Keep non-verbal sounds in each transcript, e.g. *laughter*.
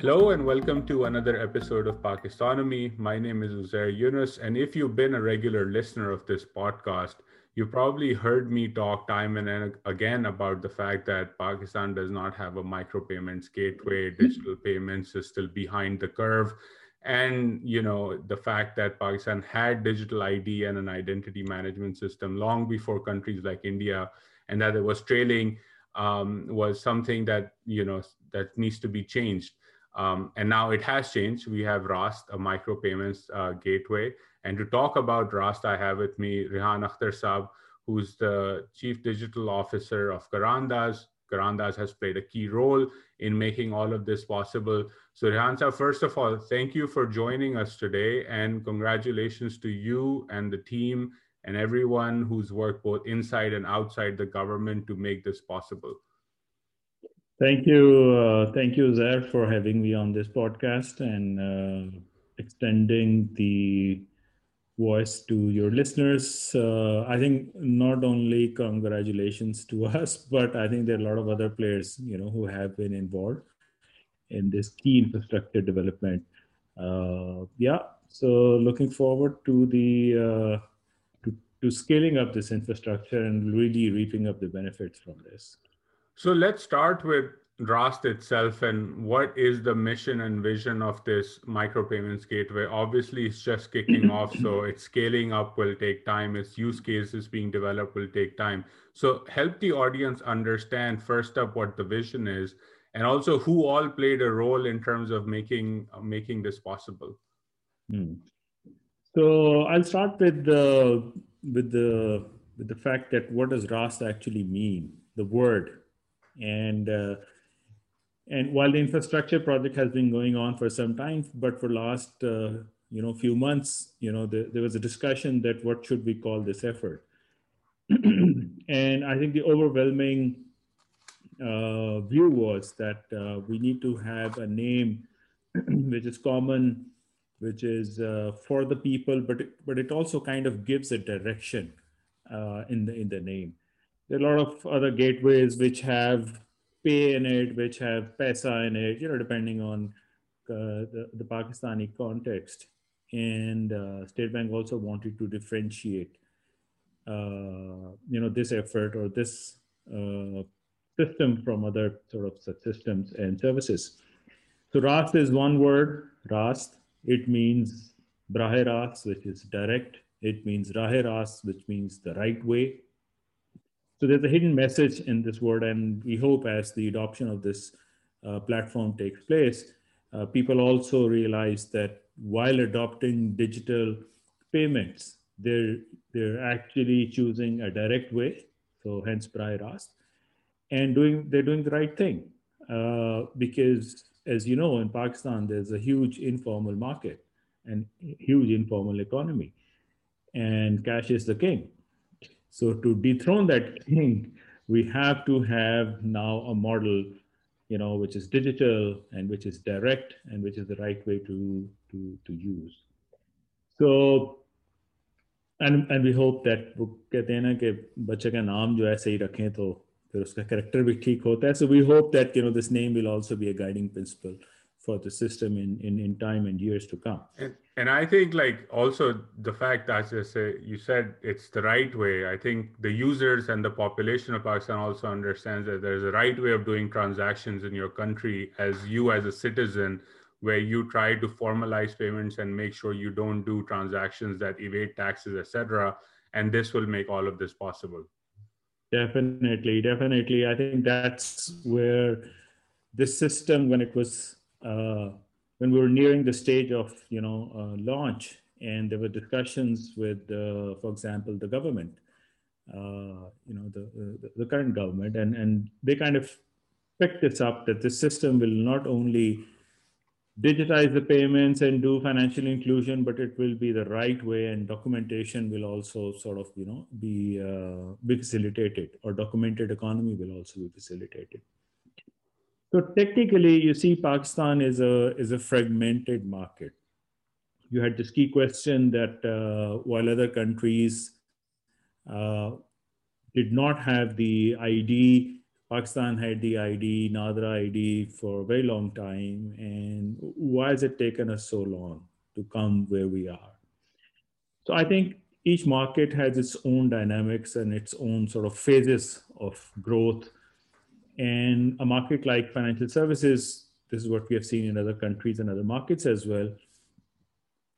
Hello and welcome to another episode of Pakistonomy. My name is Uzair Younus, and if you've been a regular listener of this podcast, you've probably heard me talk time and again about the fact that Pakistan does not have a micropayments gateway, *laughs* digital payments is still behind the curve, and you know the fact that Pakistan had digital ID and an identity management system long before countries like India, and that it was trailing um, was something that you know that needs to be changed. Um, and now it has changed. We have Raast, a micropayments uh, gateway. And to talk about Raast, I have with me Rihan Akhtar Saab, who's the Chief Digital Officer of Karandaaz. Karandaaz has played a key role in making all of this possible. So Rihan Saab, first of all, thank you for joining us today and congratulations to you and the team and everyone who's worked both inside and outside the government to make this possible. Thank you. Uh, thank you, Zair, for having me on this podcast and uh, extending the voice to your listeners. Uh, I think not only congratulations to *laughs* us, but I think there are a lot of other players, you know, who have been involved in this key infrastructure development. Uh, yeah, so looking forward to the uh, to, to scaling up this infrastructure and really reaping up the benefits from this. So let's start with Raast itself and what is the mission and vision of this micropayments gateway? Obviously, it's just kicking *clears throat* off, so its scaling up will take time. Its use cases being developed will take time. So help the audience understand first up what the vision is, and also who all played a role in terms of making making this possible. Hmm. So I'll start with the with the with the fact that what does Raast actually mean? The word and uh, and while the infrastructure project has been going on for some time, but for last uh, you know few months, you know the, there was a discussion that what should we call this effort, *clears throat* and I think the overwhelming uh, view was that uh, we need to have a name *clears throat* which is common, which is uh, for the people, but it, but it also kind of gives a direction uh, in the in the name. There are a lot of other gateways which have pay in it, which have paisa in it, you know, depending on uh, the, the Pakistani context. And uh, State Bank also wanted to differentiate, uh, you know, this effort or this uh, system from other sort of systems and services. So Raast is one word, Raast. It means Brahe Rast, which is direct. It means Rahe Rast, which means the right way. So there's a hidden message in this word, and we hope as the adoption of this uh, platform takes place, uh, people also realize that while adopting digital payments, they're they're actually choosing a direct way. So hence Brahe Rast, and doing they're doing the right thing uh, because as you know in Pakistan there's a huge informal market and huge informal economy, and cash is the king. So to dethrone that king, we have to have now a model, you know, which is digital and which is direct and which is the right way to to to use. So and and we hope that वो कहते हैं ना कि बच्चे का नाम जो है सही रखें तो फिर उसका करेक्टर भी ठीक होता है. So we hope that you know this name will also be a guiding principle for the system in, in, in time and years to come. And, and I think like also the fact that you you said it's the right way. I think the users and the population of Pakistan also understands that there's a right way of doing transactions in your country as you as a citizen where you try to formalize payments and make sure you don't do transactions that evade taxes, etc. And this will make all of this possible. Definitely, definitely. I think that's where this system, when it was when we were nearing the stage of you know uh, launch, and there were discussions with, uh, for example, the government, uh, you know, the, the, the current government, and and they kind of picked this up that the system will not only digitize the payments and do financial inclusion, but it will be the right way, and documentation will also sort of you know be uh, be facilitated, or documented economy will also be facilitated. So technically, you see, Pakistan is a is a fragmented market. You had this key question that uh, while other countries uh, did not have the ID Pakistan had the ID, NADRA ID for a very long time. And why has it taken us so long to come where we are? So I think each market has its own dynamics and its own sort of phases of growth. And a market like financial services, this is what we have seen in other countries and other markets as well.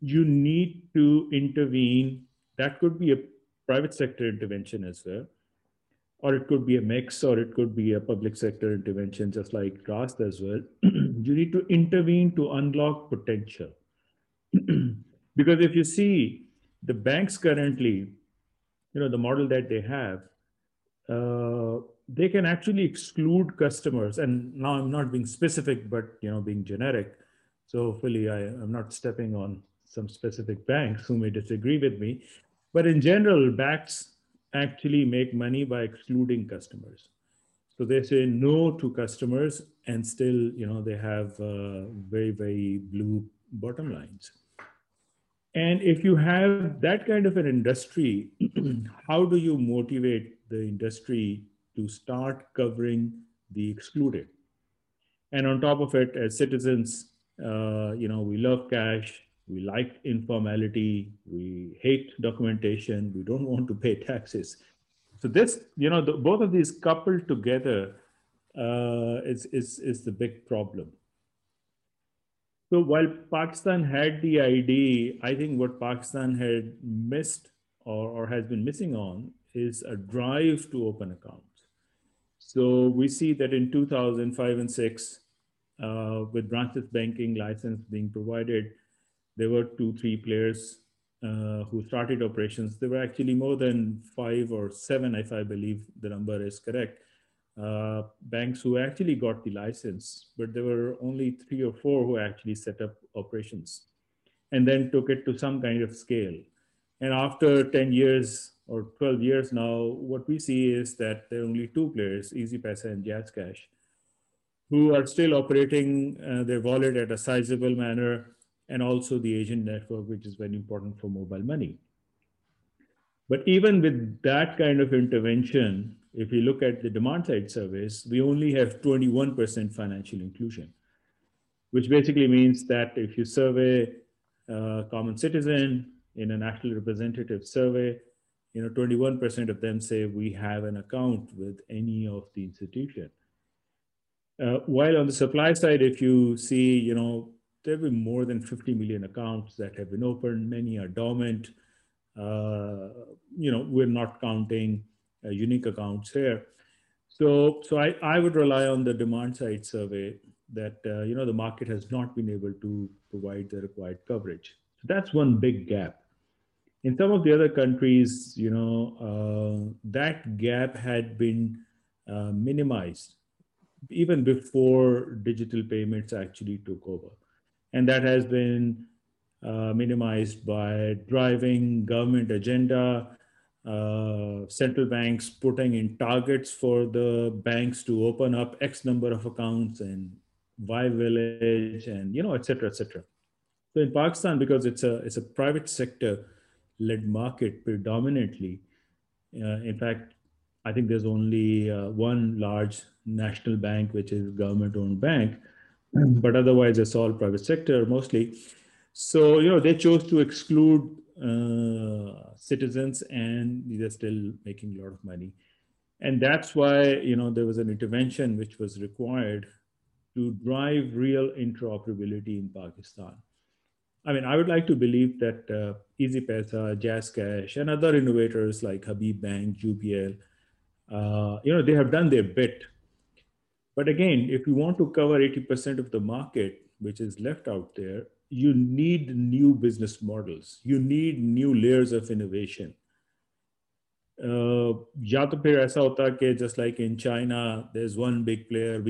You need to intervene. That could be a private sector intervention as well or it could be a mix, or it could be a public sector intervention, just like Raast as well. *clears throat* you need to intervene to unlock potential. *clears throat* because if you see the banks currently, you know, the model that they have, uh, they can actually exclude customers. And now I'm not being specific, but you know, being generic. So hopefully I, I'm not stepping on some specific banks who may disagree with me. But in general, banks actually make money by excluding customers. So they say no to customers and still, you know, they have uh, very, very blue bottom lines. And if you have that kind of an industry, *clears throat* how do you motivate the industry to start covering the excluded? And on top of it, as citizens, uh, you know, we love cash, we like informality, we hate documentation, we don't want to pay taxes. So this, you know, the, both of these coupled together uh, is, is, is the big problem. So while Pakistan had the ID, I think what Pakistan had missed or, or has been missing on is a drive to open accounts. So we see that in 2005 and six, uh, with branchless banking license being provided, there were two, three players uh, who started operations. There were actually more than five or seven, if I believe the number is correct, uh, banks who actually got the license, but there were only three or four who actually set up operations and then took it to some kind of scale. And after 10 years or 12 years now, what we see is that there are only two players, EasyPaisa and JazzCash, who are still operating uh, their wallet at a sizable manner and also the agent network, which is very important for mobile money. But even with that kind of intervention, if you look at the demand side service, we only have 21% financial inclusion, which basically means that if you survey a common citizen in a national representative survey, you know, 21% of them say we have an account with any of the institution. Uh, while on the supply side, if you see, you know, there have been more than 50 million accounts that have been opened. Many are dormant. Uh, you know, we're not counting uh, unique accounts here. So, so I, I would rely on the demand side survey that, uh, you know, the market has not been able to provide the required coverage. So that's one big gap. In some of the other countries, you know, uh, that gap had been uh, minimized even before digital payments actually took over. And that has been uh, minimized by driving government agenda, uh, central banks putting in targets for the banks to open up X number of accounts and Y village and, you know, et cetera, et cetera. So in Pakistan, because it's a, it's a private sector led market predominantly, uh, in fact, I think there's only uh, one large national bank, which is government owned bank *clears throat* but otherwise it's all private sector mostly. So, you know, they chose to exclude uh, citizens and they're still making a lot of money. And that's why, you know, there was an intervention which was required to drive real interoperability in Pakistan. I mean, I would like to believe that uh, EasyPaisa, JazzCash, and other innovators like Habib Bank, JPL, uh, you know, they have done their bit. But again, if you want to cover 80% of the market, which is left out there, you need new business models. You need new layers of innovation. Uh, या तो फिर ऐसा होता कि just like in China there is one big player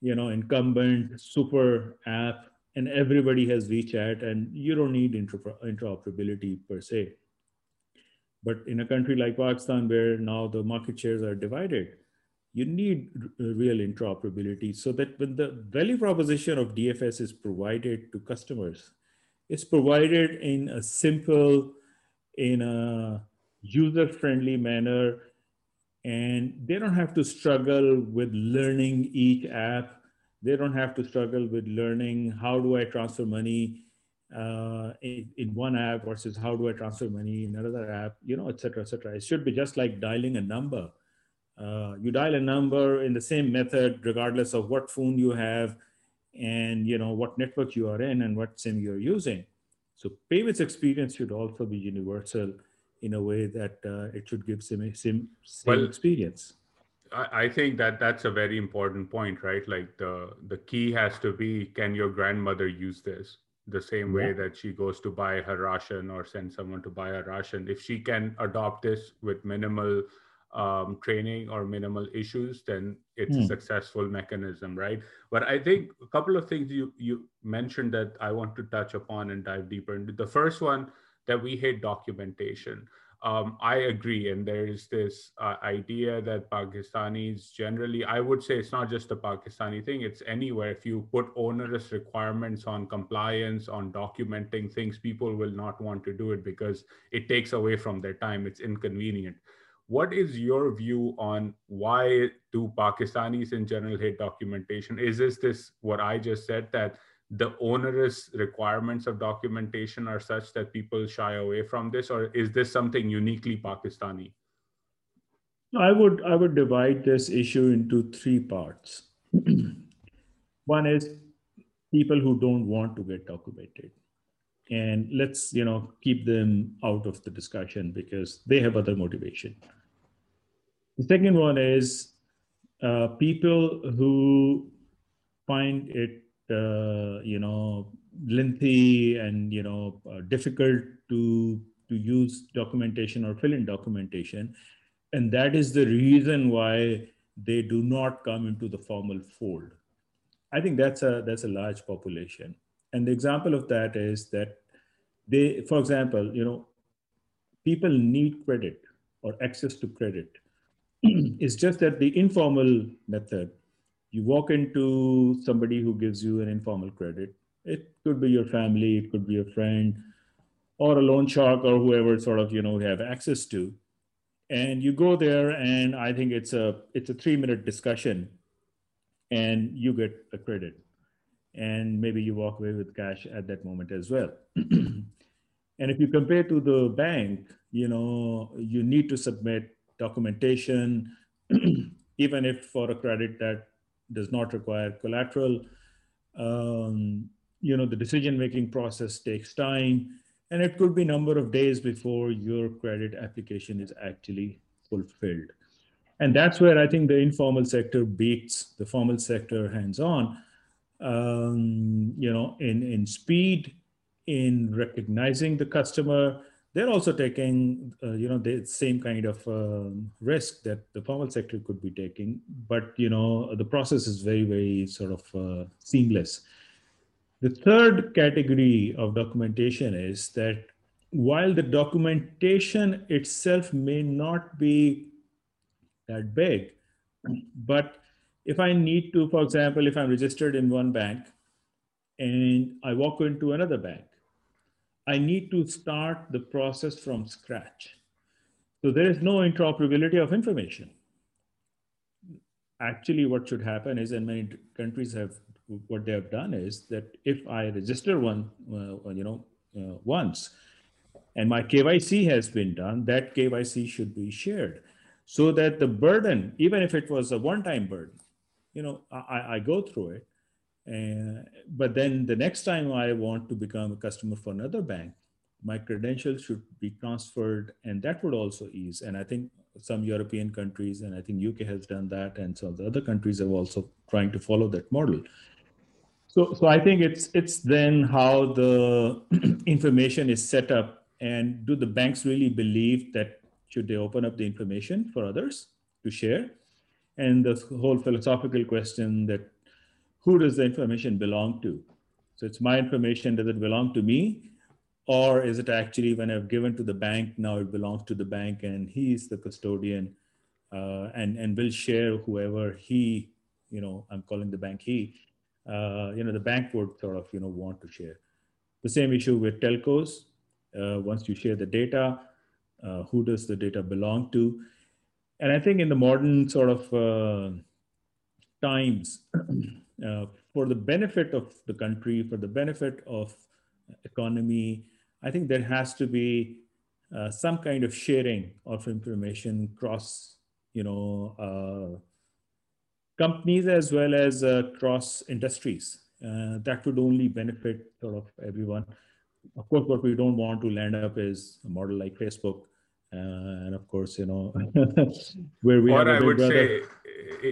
you know, incumbent super app, and everybody has WeChat, and you don't need interoperability per se. But in a country like Pakistan, where now the market shares are divided, you need real interoperability so that when the value proposition of DFS is provided to customers, it's provided in a simple, in a user-friendly manner, and they don't have to struggle with learning each app. They don't have to struggle with learning how do i transfer money uh, in, in, one app versus how do i transfer money in another app you know et cetera et cetera. It should be just like dialing a number. Uh, you dial a number in the same method regardless of what phone you have and you know what network you are in and what sim you're using. So payments experience should also be universal in a way that uh, it should give same, same, same well, experience. I think that that's a very important point, right? Like the the key has to be: Can your grandmother use this the same way yeah. that she goes to buy her ration or send someone to buy a ration? If she can adopt this with minimal um, training or minimal issues, then it's a hmm. successful mechanism, right? But I think a couple of things you you mentioned that I want to touch upon and dive deeper into. The first one that we hate documentation. Um, I agree. And there is this uh, idea that Pakistanis generally, I would say it's not just a Pakistani thing, it's anywhere. If you put onerous requirements on compliance, on documenting things, people will not want to do it because it takes away from their time. It's inconvenient. What is your view on why do Pakistanis in general hate documentation? Is this this what I just said that the onerous requirements of documentation are such that people shy away from this or is this something uniquely pakistani? I would i would divide this issue into three parts. *clears throat* One is people who don't want to get documented. And let's you know keep them out of the discussion because they have other motivation. The second one is uh, people who find it uh, you know lengthy and you know uh, difficult to to use documentation or fill in documentation. And that is the reason why they do not come into the formal fold. I think that's a that's a large population. And the example of that is that they for example you know people need credit or access to credit. *clears throat* It's just that the informal method you walk into somebody who gives you an informal credit. It could be your family, it could be a friend, or a loan shark, or whoever sort of you know have access to. And you go there, and I think it's a it's a three minute discussion, and you get a credit, and maybe you walk away with cash at that moment as well. *clears throat* and if you compare to the bank, you know you need to submit documentation, *clears throat* even if for a credit that does not require collateral. Um, you know, the decision-making process takes time, and it could be number of days before your credit application is actually fulfilled. And that's where I think the informal sector beats the formal sector hands-on. Um, you know, in in speed, in recognizing the customer, they're also taking uh, you know the same kind of uh, risk that the formal sector could be taking but you know the process is very very sort of uh, seamless. The third category of documentation is that while the documentation itself may not be that big but if i need to for example if i'm registered in one bank and i walk into another bank I need to start the process from scratch. So there is no interoperability of information. Actually, what should happen is, and many countries have, what they have done is that if I register one, uh, you know, uh, once, and my KYC has been done, that KYC should be shared, so that the burden, even if it was a one-time burden, you know, I, I go through it, uh, but then the next time I want to become a customer for another bank, my credentials should be transferred, and that would also ease. And I think some European countries, and I think UK has done that, and some of the other countries are also trying to follow that model. So, so I think it's it's then how the *clears throat* information is set up, and do the banks really believe that should they open up the information for others to share? And the whole philosophical question that who does the information belong to? So it's my information, does it belong to me? Or is it actually when I've given to the bank, now it belongs to the bank and he's the custodian uh, and, and will share whoever he, you know, I'm calling the bank he, uh, you know, the bank would sort of, you know, want to share. The same issue with telcos. Uh, once you share the data, uh, who does the data belong to? and I think in the modern sort of uh, times, *clears throat* uh, for the benefit of the country, for the benefit of economy, I think there has to be uh, some kind of sharing of information across, you know, uh, companies as well as uh, cross industries. Uh, that would only benefit sort of everyone. Of course, what we don't want to land up is a model like Facebook, and of course, you know, *laughs* where we. Or I would brother. say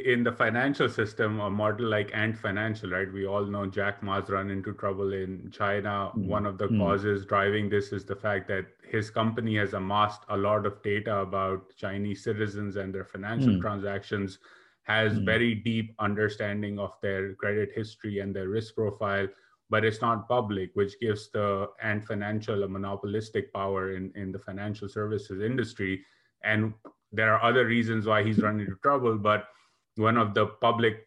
in the financial system, a model like Ant Financial, right? We all know Jack Ma's run into trouble in China. Mm. One of the mm. causes driving this is the fact that his company has amassed a lot of data about Chinese citizens and their financial mm. transactions, has hmm. very deep understanding of their credit history and their risk profile, but it's not public, which gives the Ant Financial a monopolistic power in, in the financial services industry. And there are other reasons why he's run into trouble, but one of the public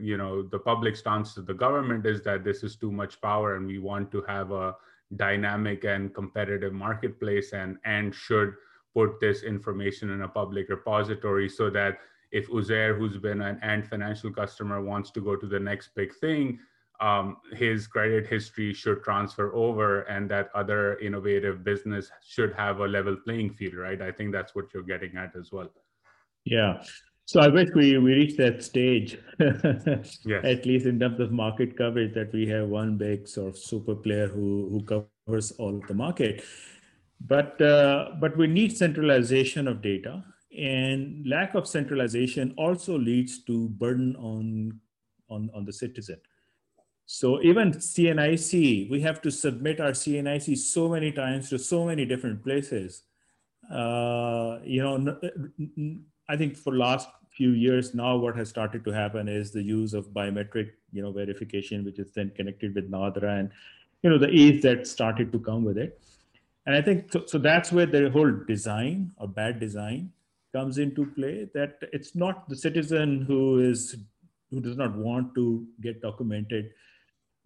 you know the public stance of the government is that this is too much power and we want to have a dynamic and competitive marketplace and and should put this information in a public repository so that if Uzair, who's been an Ant Financial customer, wants to go to the next big thing, um, his credit history should transfer over, and that other innovative business should have a level playing field, right? I think that's what you're getting at as well. Yeah. So I wish we, we reached that stage, *laughs* yes. at least in terms of market coverage, that we have one big sort of super player who, who covers all of the market. But, uh, but we need centralization of data and lack of centralization also leads to burden on, on, on the citizen. So even CNIC, we have to submit our CNIC so many times to so many different places. Uh, you know, I think for last few years now, what has started to happen is the use of biometric, you know, verification, which is then connected with NADRA and, you know, the ease that started to come with it. And I think so, so that's where the whole design or bad design comes into play. That it's not the citizen who is who does not want to get documented,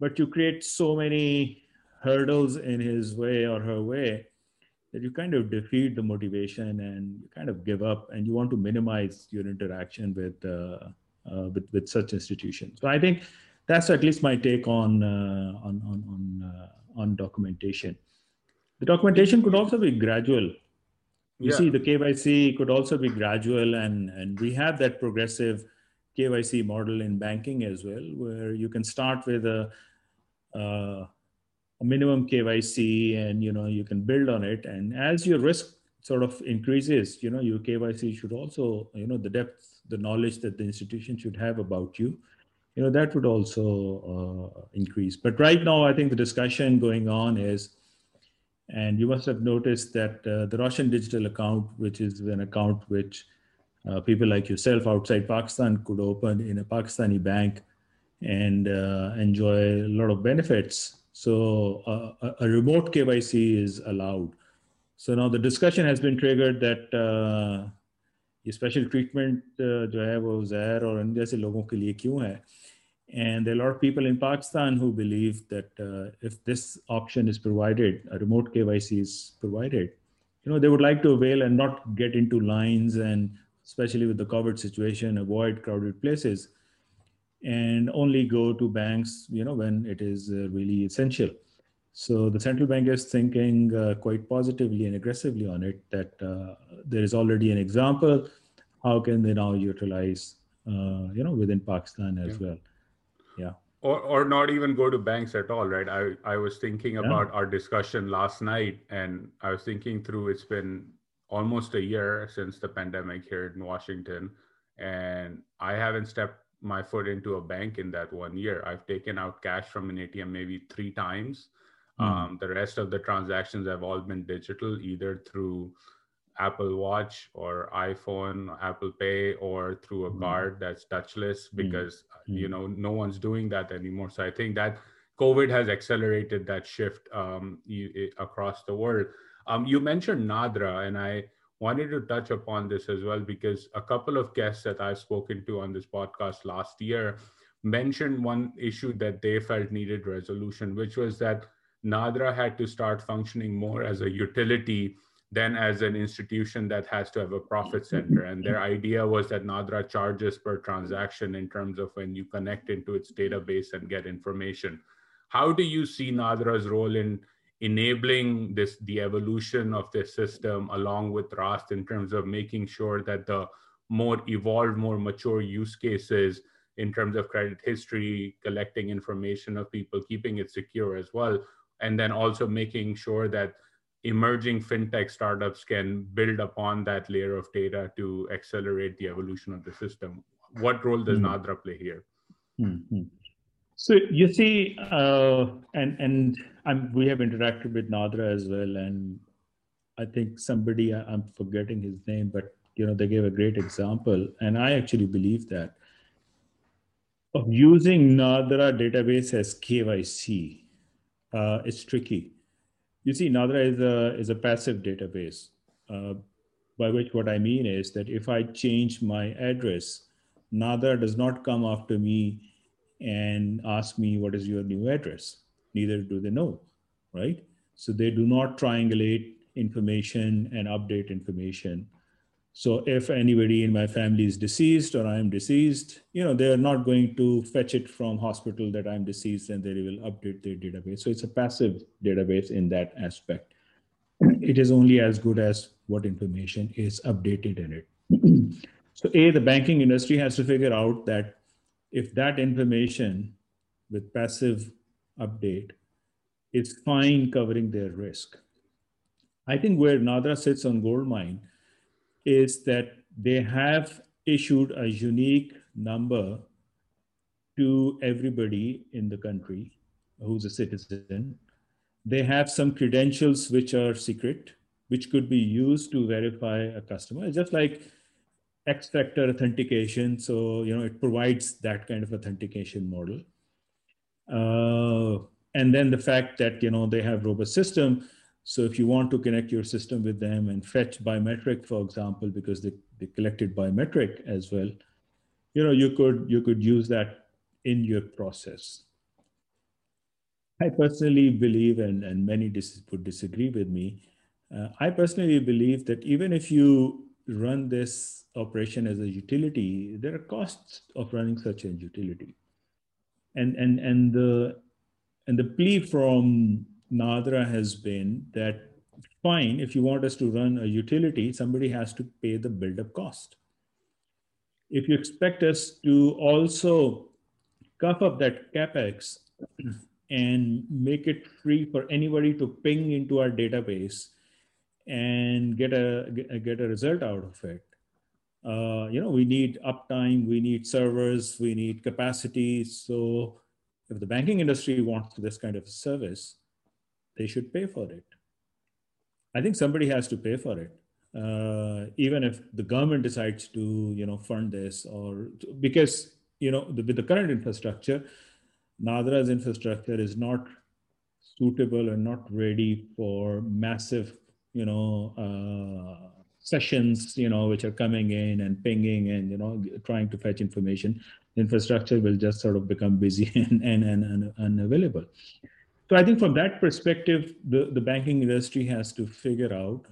but you create so many hurdles in his way or her way that you kind of defeat the motivation and you kind of give up and you want to minimize your interaction with uh, uh, with, with such institutions. So I think that's at least my take on uh, on on on, uh, on documentation. The documentation could also be gradual. You yeah. see, the KYC could also be gradual, and and we have that progressive KYC model in banking as well, where you can start with a uh, a minimum KYC and you know you can build on it. And as your risk sort of increases, you know your KYC should also you know the depth, the knowledge that the institution should have about you, you know that would also uh, increase. But right now, I think the discussion going on is. And you must have noticed that uh, the Roshan digital account, which is an account which uh, people like yourself outside Pakistan could open in a Pakistani bank and uh, enjoy a lot of benefits so uh, a, a, remote KYC is allowed. So now the discussion has been triggered that uh, ये special treatment uh, जो है वो जहर और इन जैसे लोगों के लिए क्यों है and there are a lot of people in Pakistan who believe that uh, if this option is provided, a remote KYC is provided, you know, they would like to avail and not get into lines and especially with the COVID situation, avoid crowded places and only go to banks, you know, when it is uh, really essential. So the central bank is thinking uh, quite positively and aggressively on it that uh, there is already an example. How can they now utilize, uh, you know, within Pakistan as yeah. well? Yeah. Or, or not even go to banks at all, right? I, I was thinking about yeah. our discussion last night and I was thinking through it's been almost a year since the pandemic here in Washington. And I haven't stepped my foot into a bank in that one year. I've taken out cash from an ATM maybe three times. Mm. Um, the rest of the transactions have all been digital, either through Apple Watch or iPhone, Apple Pay, or through a mm. card that's touchless hmm. because mm. you know no one's doing that anymore. So I think that COVID has accelerated that shift um, across the world. Um, you mentioned Nadra, and I wanted to touch upon this as well because a couple of guests that I've spoken to on this podcast last year mentioned one issue that they felt needed resolution, which was that NADRA had to start functioning more as a utility than as an institution that has to have a profit center. And their idea was that Nadra charges per transaction in terms of when you connect into its database and get information. How do you see Nadra's role in enabling this the evolution of this system along with Raast in terms of making sure that the more evolved, more mature use cases in terms of credit history, collecting information of people, keeping it secure as well, and then also making sure that emerging fintech startups can build upon that layer of data to accelerate the evolution of the system. What role does mm-hmm. Nadra play here? Mm-hmm. So you see, uh, and and I'm, we have interacted with Nadra as well, and I think somebody I'm forgetting his name, but you know they gave a great example, and I actually believe that. Of using Nadra database as KYC, uh, it's tricky. You see, Nadra is a, is a passive database, uh, by which what I mean is that if I change my address, Nadra does not come after me and ask me what is your new address. Neither do they know, right? So they do not triangulate information and update information so if anybody in my family is deceased or I'm deceased, you know, they're not going to fetch it from hospital that I'm deceased and they will update their database. So it's a passive database in that aspect. It is only as good as what information is updated in it. *clears throat* so A, the banking industry has to figure out that if that information with passive update is fine covering their risk. I think where Nadra sits on Goldmine is that they have issued a unique number to everybody in the country who's a citizen. They have some credentials which are secret, which could be used to verify a customer, just like X factor authentication. So, you know, it provides that kind of authentication model. Uh, and then the fact that, you know, they have robust system so if you want to connect your system with them and fetch biometric, for example, because they, they collected biometric as well, you know, you could you could use that in your process. I personally believe, and, and many dis- would disagree with me, uh, I personally believe that even if you run this operation as a utility, there are costs of running such a utility. And, and, and, the, and the plea from Nadra has been that fine, if you want us to run a utility, somebody has to pay the build-up cost. If you expect us to also cuff up that capex and make it free for anybody to ping into our database and get a get a result out of it. Uh, you know, we need uptime, we need servers, we need capacity. So if the banking industry wants this kind of service, they should pay for it. I think somebody has to pay for it. Uh, even if the government decides to, you know, fund this or because, you know, the, with the current infrastructure, Nadra's infrastructure is not suitable and not ready for massive, you know, uh, sessions, you know, which are coming in and pinging and, you know, trying to fetch information. infrastructure will just sort of become busy *laughs* and, and, and, and unavailable. So I think from that perspective, the, the banking industry has to figure out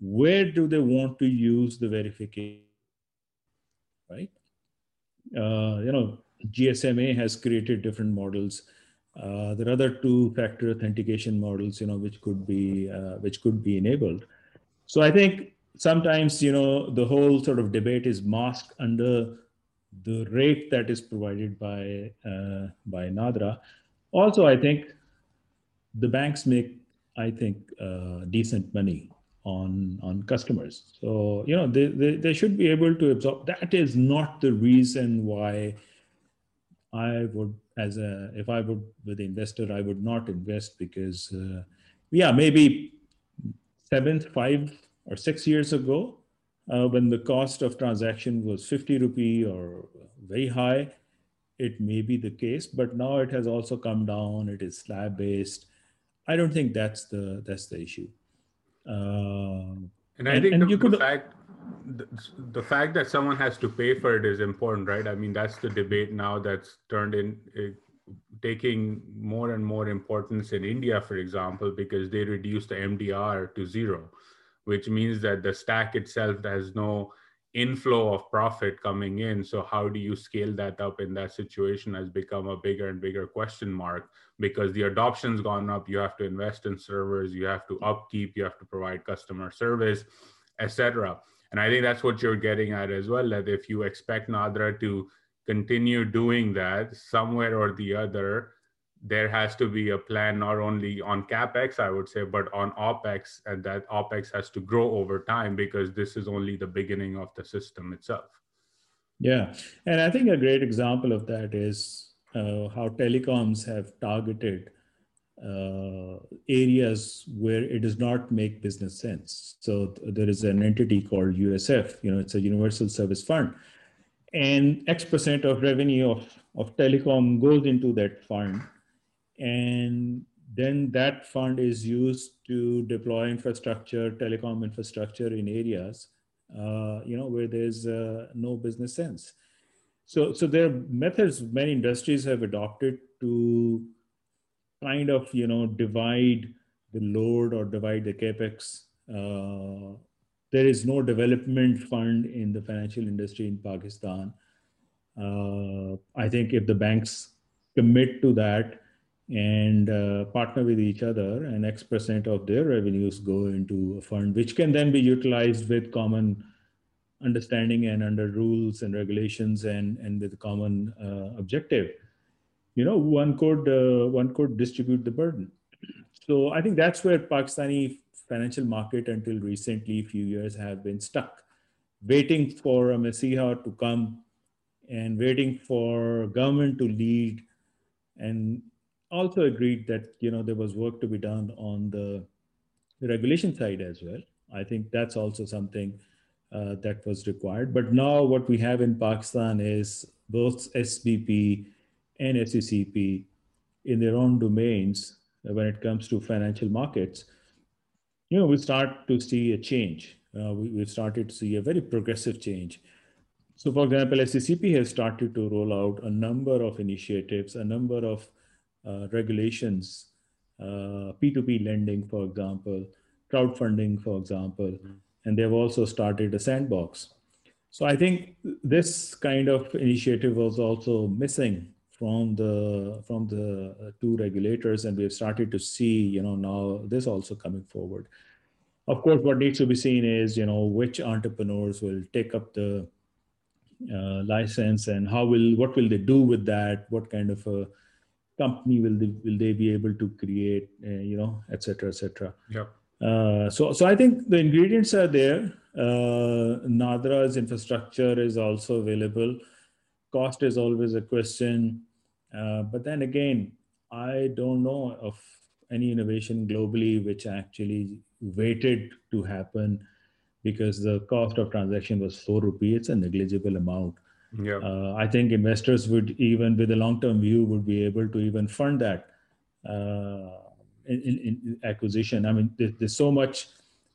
where do they want to use the verification, right? Uh, you know, GSMA has created different models. Uh, there are other two-factor authentication models, you know, which could be uh, which could be enabled. So I think sometimes, you know, the whole sort of debate is masked under the rate that is provided by uh, by Nadra. Also, I think the banks make, I think, uh, decent money on on customers. So you know they, they they should be able to absorb. That is not the reason why I would, as a if I would with the investor, I would not invest because uh, yeah maybe seven five or six years ago uh, when the cost of transaction was 50 rupee or very high it may be the case but now it has also come down it is slab based I don't think that's the that's the issue. Uh, and I and, think and the, could, the fact the, the, fact that someone has to pay for it is important, right? I mean, that's the debate now that's turned in uh, taking more and more importance in India, for example, because they reduced the MDR to zero. Which means that the stack itself has no inflow of profit coming in. So how do you scale that up in that situation has become a bigger and bigger question mark because the adoption's gone up. You have to invest in servers, you have to upkeep, you have to provide customer service, etc. And I think that's what you're getting at as well. That if you expect Nadra to continue doing that somewhere or the other, there has to be a plan not only on capex i would say but on opex and that opex has to grow over time because this is only the beginning of the system itself. Yeah. And i think a great example of that is uh, how telecoms have targeted uh, areas where it does not make business sense. So th- there is an entity called usf you know it's a universal service fund. And x percent of revenue of, of telecom goes into that fund and then that fund is used to deploy infrastructure, telecom infrastructure in areas, uh, you know, where there's uh, no business sense. So, so there are methods many industries have adopted to kind of, you know, divide the load or divide the capex. Uh, there is no development fund in the financial industry in Pakistan. Uh, I think if the banks commit to that, and uh, partner with each other and x percent of their revenues go into a fund which can then be utilized with common understanding and under rules and regulations and and with common uh, objective. You know one could uh, one could distribute the burden. So i think that's where pakistani financial market until recently few years have been stuck waiting for a messiah to come and waiting for government to lead and also agreed that you know there was work to be done on the regulation side as well. I think that's also something uh, that was required. But now what we have in Pakistan is both SBP and SECP in their own domains when it comes to financial markets. You know, we start to see a change. Uh, we, we've started to see a very progressive change. So, for example, SECP has started to roll out a number of initiatives, a number of regulations, P2P uh, lending, for example, crowdfunding, for example, mm-hmm. and they've also started a sandbox. So I think this kind of initiative was also missing from the from the uh, two regulators, and we've started to see, you know, now this also coming forward. Of course, what needs to be seen is, you know, which entrepreneurs will take up the uh, license and how will what will they do with that? What kind of a company will they, will they be able to create uh, you know et cetera et cetera. Yeah uh, so so i think the ingredients are there. Uh, nadra's infrastructure is also available. Cost is always a question. Uh, but then again i don't know of any innovation globally which actually waited to happen because the cost of transaction was 4 rupees it's a negligible amount yeah. Uh, I think investors would even with a long-term view would be able to even fund that uh, in, in, acquisition. I mean, there's, there's so much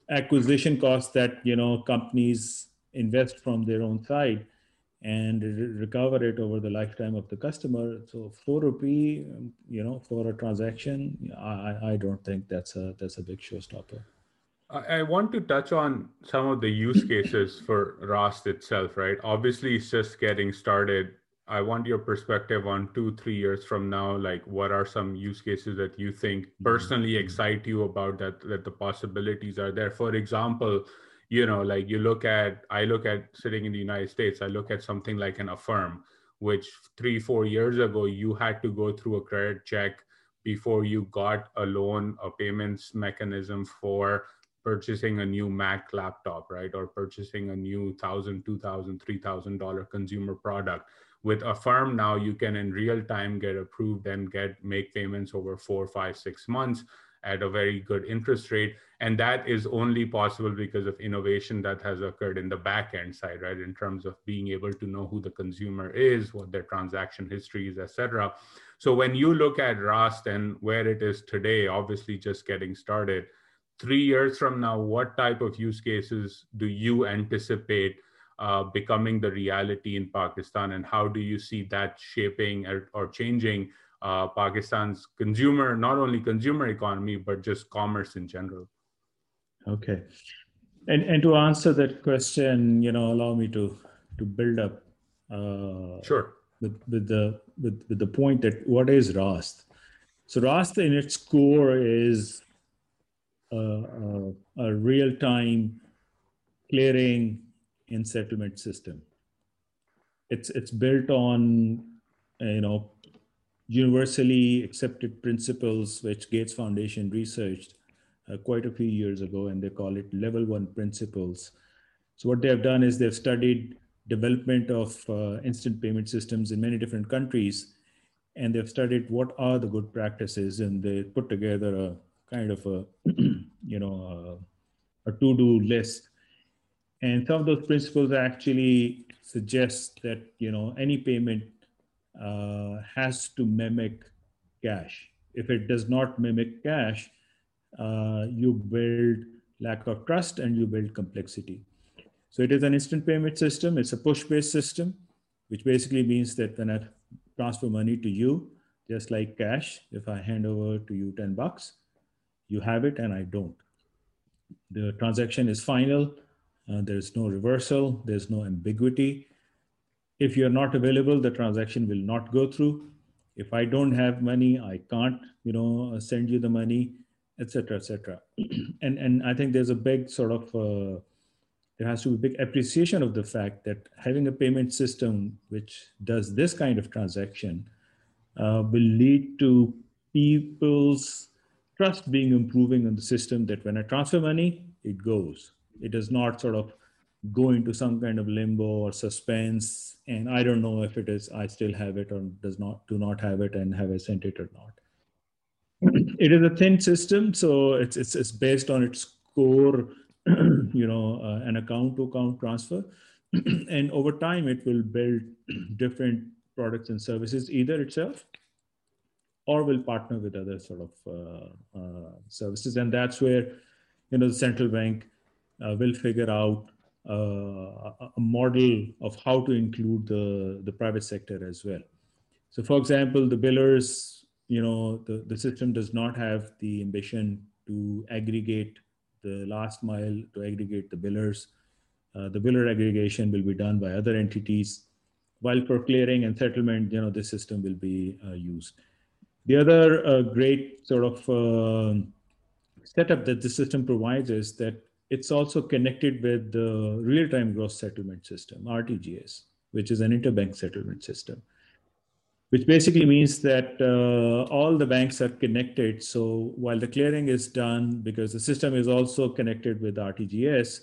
acquisition cost that you know companies invest from their own side and re- recover it over the lifetime of the customer. So four rupee, you know, for a transaction, I, I don't think that's a that's a big showstopper. I want to touch on some of the use cases *coughs* for Raast itself, right? Obviously, it's just getting started. I want your perspective on two, three years from now. Like, what are some use cases that you think mm-hmm. personally excite you about that? That the possibilities are there. For example, you know, like you look at, I look at sitting in the United States. I look at something like an Affirm, which three, four years ago you had to go through a credit check before you got a loan, a payments mechanism for purchasing a new Mac laptop, right? Or purchasing a new thousand, two thousand, three thousand dollar consumer product. With Affirm now, you can in real time get approved and get make payments over four, five, six months at a very good interest rate. And that is only possible because of innovation that has occurred in the back end side, right? In terms of being able to know who the consumer is, what their transaction history is, etc. So when you look at Raast and where it is today, obviously just getting started, three years from now, what type of use cases do you anticipate uh, becoming the reality in Pakistan, and how do you see that shaping or, or changing uh, Pakistan's consumer, not only consumer economy, but just commerce in general? Okay. And and to answer that question, you know, allow me to to build up. Uh, sure. With, with the with, with the point that what is RAAST? So RAAST in its core is a, a, a real-time clearing and settlement system. It's it's built on you know universally accepted principles which Gates Foundation researched uh, quite a few years ago, and they call it level one principles. So what they have done is they've studied development of uh, instant payment systems in many different countries, and they've studied what are the good practices, and they put together a kind of a *clears throat* you know a, a to-do list. And some of those principles actually suggest that you know any payment uh, has to mimic cash. If it does not mimic cash, uh, you build lack of trust and you build complexity. So it is an instant payment system. It's a push-based system, which basically means that when I transfer money to you, just like cash, if I hand over to you 10 bucks, you have it and I don't. The transaction is final. Uh, there's no reversal. There's no ambiguity. If you're not available, the transaction will not go through. If I don't have money, I can't, you know, send you the money etc., etc. *clears throat* and and I think there's a big sort of uh, there has to be big appreciation of the fact that having a payment system which does this kind of transaction uh, will lead to people's trust being improving on the system that when I transfer money, it goes. It does not sort of go into some kind of limbo or suspense. And I don't know if it is, I still have it or does not, do not have it and have I sent it or not *clears throat* it is a thin system, so it's it's, it's based on its core, *clears throat* you know, uh, an account to account transfer, *clears throat* and over time it will build different products and services either itself or will partner with other sort of uh, uh, services, and that's where you know the central bank uh, will figure out a model of how to include the the private sector as well. So, for example, the billers you know, the, the system does not have the ambition to aggregate the last mile, to aggregate the billers. Uh, the biller aggregation will be done by other entities, while for clearing and settlement, you know, this system will be uh, used. The other uh, great sort of uh, setup that the system provides is that it's also connected with the real-time gross settlement system, RTGS, which is an interbank settlement system which basically means that uh, all the banks are connected. So while the clearing is done, because the system is also connected with RTGS,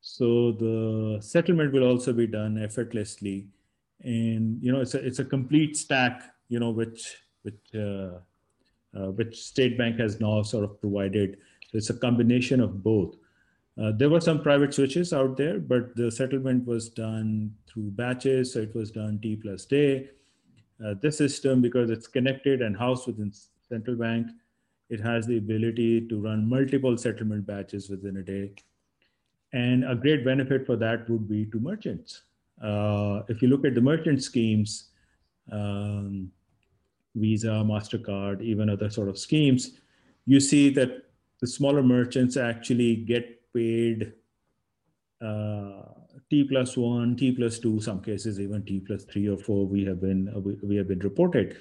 so the settlement will also be done effortlessly. And you know, it's a it's a complete stack, you know, which which uh, uh, which State Bank has now sort of provided. So it's a combination of both. Uh, there were some private switches out there, but the settlement was done through batches. So it was done T plus day uh, this system, because it's connected and housed within central bank, it has the ability to run multiple settlement batches within a day. And a great benefit for that would be to merchants. Uh, if you look at the merchant schemes, um, Visa, MasterCard, even other sort of schemes, you see that the smaller merchants actually get paid uh, T plus one, T plus two, some cases even T plus three or four. We have been uh, we, we have been reported.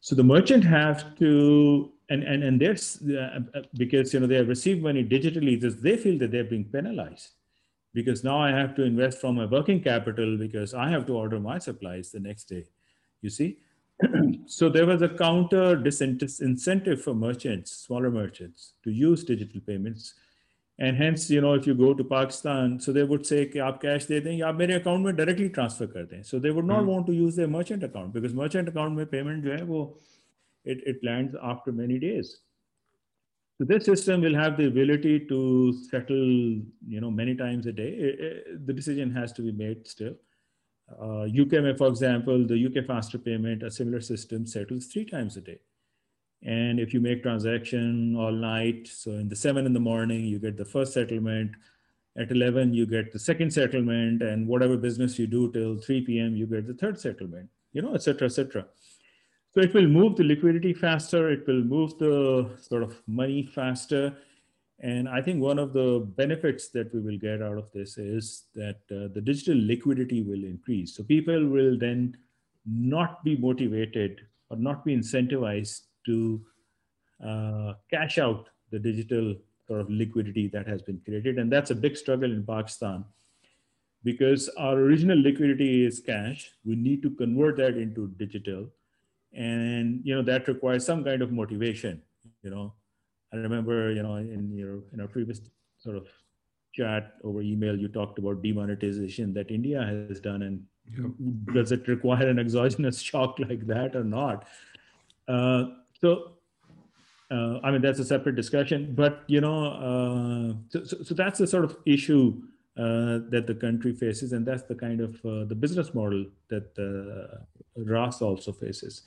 So the merchant have to and and and there's uh, uh, because you know they have received money digitally. They feel that they're being penalized because now I have to invest from my working capital because I have to order my supplies the next day. You see. *clears throat* so there was a counter disincentive for merchants, smaller merchants, to use digital payments and hence you know if you go to pakistan so they would say कि आप cash दे दें या मेरे account में directly transfer कर दें so they would not mm. want to use their merchant account because merchant account में payment जो है वो it, it lands after many days so this system will have the ability to settle you know many times a day it, it, the decision has to be made still uh, UK, for example, the UK faster payment, a similar system settles three times a day. And if you make transaction all night, so in the seven in the morning, you get the first settlement. At 11, you get the second settlement, and whatever business you do till 3 p.m., you get the third settlement, you know, etc., etc. So it will move the liquidity faster. It will move the sort of money faster. And I think one of the benefits that we will get out of this is that uh, the digital liquidity will increase. So people will then not be motivated or not be incentivized to uh, cash out the digital sort of liquidity that has been created. And that's a big struggle in Pakistan because our original liquidity is cash. We need to convert that into digital. And, you know, that requires some kind of motivation, you know. I remember, you know, in your, in our previous sort of chat over email, you talked about demonetization that India has done. And yep. does it require an exogenous *laughs* shock like that or not? Uh, so uh, I mean, that's a separate discussion, but you know, uh, so, so, so, that's the sort of issue uh, that the country faces, and that's the kind of uh, the business model that uh, Raast also faces.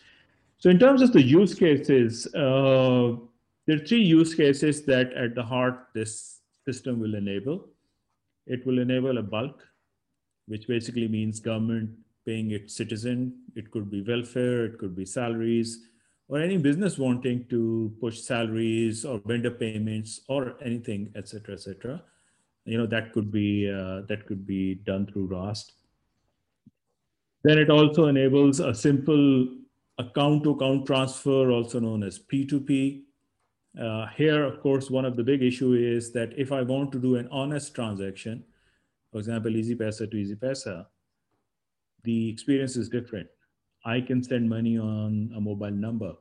So, in terms of the use cases, uh, there are three use cases that, at the heart, this system will enable. It will enable a bulk, which basically means government paying its citizen. It could be welfare, it could be salaries or any business wanting to push salaries or vendor payments or anything, et cetera, et cetera. You know, that could be, uh, that could be done through RAAST. Then it also enables a simple account to account transfer, also known as P2P. Uh, here, of course, one of the big issue is that if I want to do an on-us transaction, for example, EasyPaisa to EasyPaisa, the experience is different. I can send money on a mobile number.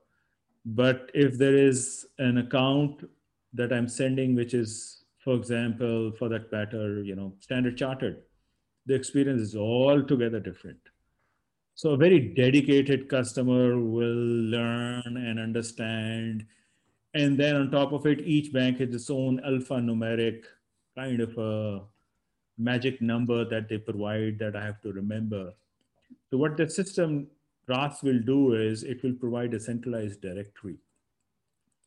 But if there is an account that I'm sending, which is, for example, for that matter, you know, Standard Chartered, the experience is altogether different. So a very dedicated customer will learn and understand. And then on top of it, each bank has its own alphanumeric kind of a magic number that they provide that I have to remember. So what the system Raast will do is it will provide a centralized directory.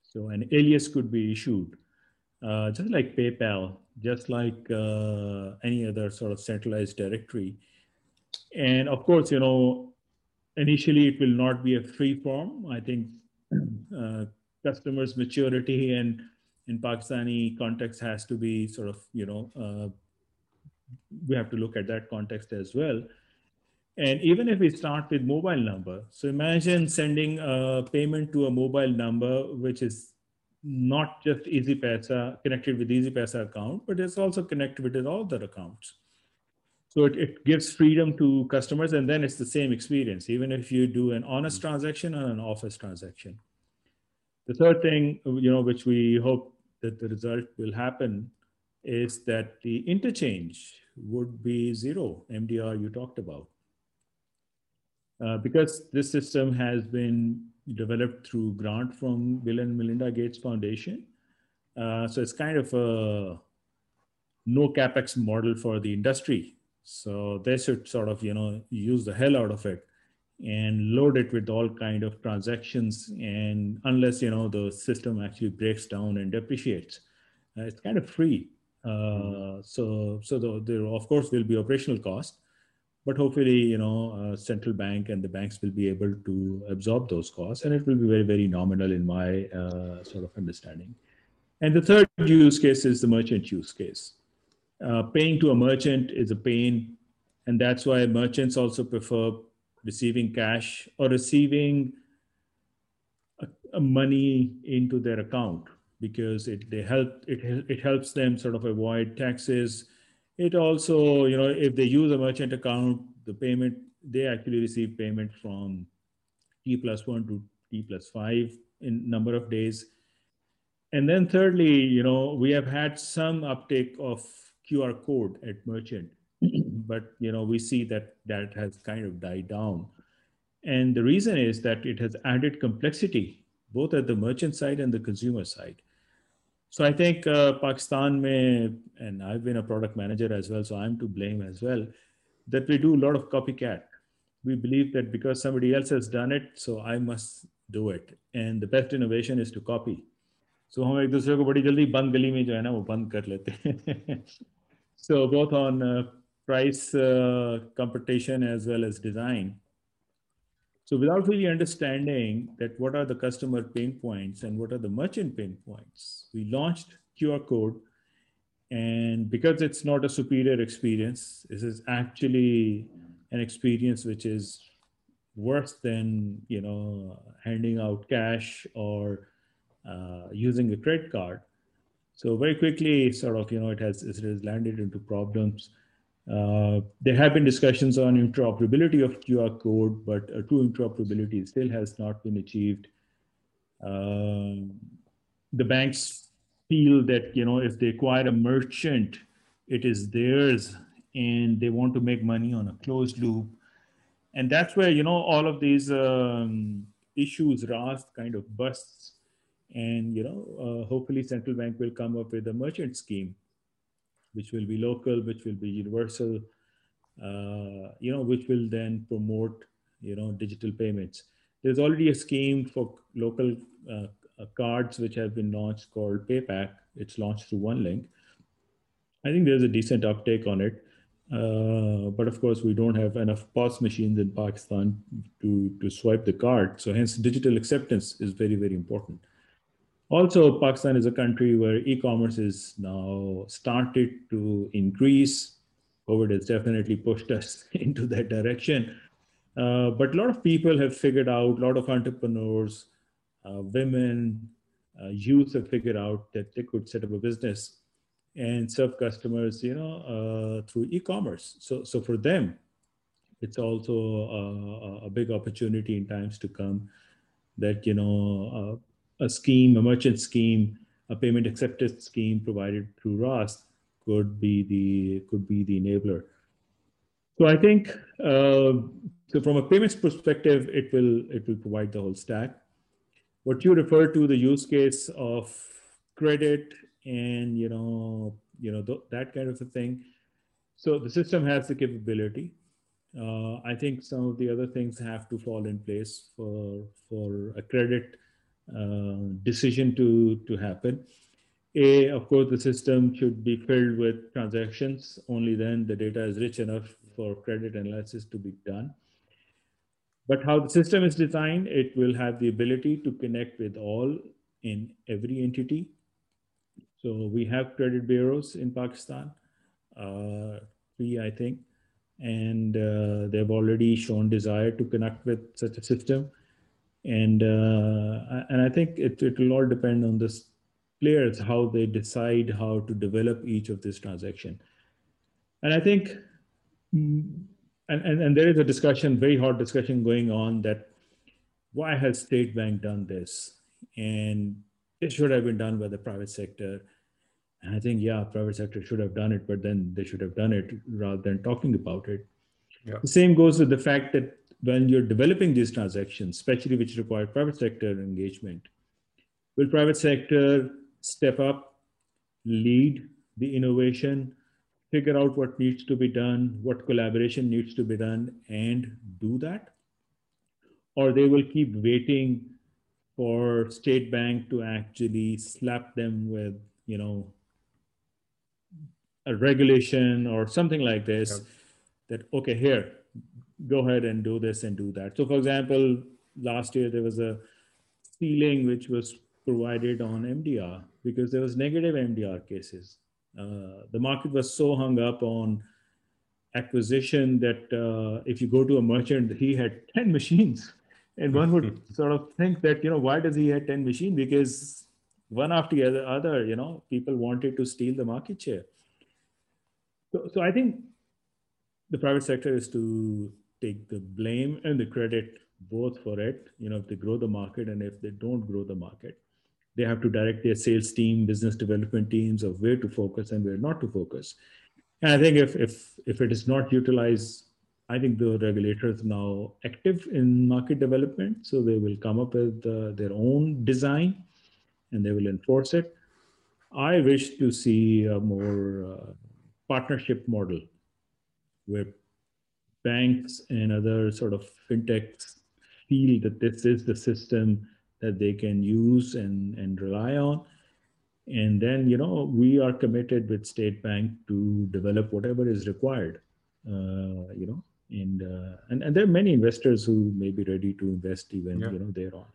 So an alias could be issued, uh, just like PayPal, just like uh, any other sort of centralized directory. And of course, you know, initially it will not be a free form. I think uh, customers' maturity and in Pakistani context has to be sort of, you know, uh, we have to look at that context as well. And even if we start with mobile number, so imagine sending a payment to a mobile number, which is not just EasyPaisa connected with EasyPaisa account, but it's also connected with all other accounts. So it, it gives freedom to customers and then it's the same experience, even if you do an on-us transaction or an off-us transaction. The third thing, you know, which we hope that the result will happen is that the interchange would be zero, MDR you talked about. Uh, because this system has been developed through grant from Bill and Melinda Gates Foundation. Uh, so it's kind of a no capex model for the industry. So they should sort of, you know, use the hell out of it and load it with all kind of transactions. And unless, you know, the system actually breaks down and depreciates, uh, it's kind of free. Uh, so, so the, there of course will be operational cost, but hopefully you know uh, central bank and the banks will be able to absorb those costs and it will be very very nominal in my uh, sort of understanding and the third use case is the merchant use case uh, paying to a merchant is a pain and that's why merchants also prefer receiving cash or receiving a, a money into their account because it they help it, it helps them sort of avoid taxes it also, you know, if they use a merchant account, the payment, they actually receive payment from T plus one to T plus five in number of days. And then thirdly, you know, we have had some uptake of QR code at merchant, but, you know, we see that that has kind of died down. And the reason is that it has added complexity, both at the merchant side and the consumer side. So I think uh, Pakistan may, and I've been a product manager as well, so I'm to blame as well, that we do a lot of copycat. We believe that because somebody else has done it, so I must do it. And the best innovation is to copy. So हम एक दूसरे को बड़ी जल्दी बंद गली में जो है ना वो बंद कर लेते हैं. *laughs* so both on uh, price uh, competition as well as design, so without really understanding that what are the customer pain points and what are the merchant pain points, we launched QR code. And because it's not a superior experience, this is actually an experience which is worse than you know handing out cash or uh, using a credit card. So very quickly, sort of, you know, it has, it has landed into problems. Uh, there have been discussions on interoperability of QR code, but a true interoperability still has not been achieved. Uh, the banks feel that, you know, if they acquire a merchant, it is theirs and they want to make money on a closed loop. And that's where, you know, all of these um, issues, Raast kind of busts and you know, uh, hopefully central bank will come up with a merchant scheme, which will be local, which will be universal, uh, you know, which will then promote, you know, digital payments. There's already a scheme for local uh, uh cards which have been launched called PayPak. It's launched through OneLink. I think there's a decent uptake on it. Uh, but of course, we don't have enough POS machines in Pakistan to, to swipe the card. So hence digital acceptance is very, very important. Also, Pakistan is a country where e-commerce is now started to increase. COVID has definitely pushed us *laughs* into that direction. Uh, but a lot of people have figured out, a lot of entrepreneurs, uh, women, uh, youth have figured out that they could set up a business and serve customers, you know, uh, through e-commerce. So, so for them, it's also a, a, big opportunity in times to come that you know uh, a scheme, a merchant scheme, a payment acceptance scheme provided through Raast could be the could be the enabler. So I think uh, so from a payments perspective, it will it will provide the whole stack. What you refer to the use case of credit and you know you know th- that kind of a thing. So the system has the capability. Uh, I think some of the other things have to fall in place for for a credit decision to, to happen. A, of course, the system should be filled with transactions. Only then the data is rich enough for credit analysis to be done. But how the system is designed, it will have the ability to connect with all in every entity. So we have credit bureaus in Pakistan, uh, three, I think, and uh, they've already shown desire to connect with such a system and uh, and I think it it will all depend on the players how they decide how to develop each of this transaction. And I think, mm, and, and, and there is a discussion, very hot discussion going on that why has State Bank done this? And it should have been done by the private sector. And I think, yeah, private sector should have done it, but then they should have done it rather than talking about it. Yeah. The same goes with the fact that when you're developing these transactions, especially which require private sector engagement, will private sector step up, lead the innovation, figure out what needs to be done, what collaboration needs to be done, and do that? Or they will keep waiting for state bank to actually slap them with, you know, a regulation or something like this that, okay, here, go ahead and do this and do that. So, for example, last year there was a ceiling which was provided on MDR because there was negative MDR cases. Uh, the market was so hung up on acquisition that uh, if you go to a merchant, he had 10 machines. *laughs* And one would *laughs* sort of think that, you know, why does he have 10 machines? Because one after the other, you know, people wanted to steal the market share. So, so I think the private sector is to take the blame and the credit both for it. You know, if they grow the market and if they don't grow the market, they have to direct their sales team, business development teams of where to focus and where not to focus. And I think if if if it is not utilized, I think the regulators now active in market development, so they will come up with uh, their own design and they will enforce it. I wish to see a more uh, partnership model where banks and other sort of fintechs feel that this is the system that they can use and, and rely on. And then, you know, we are committed with State Bank to develop whatever is required, uh, you know, and, uh, and and there are many investors who may be ready to invest even, yeah. you know, there on.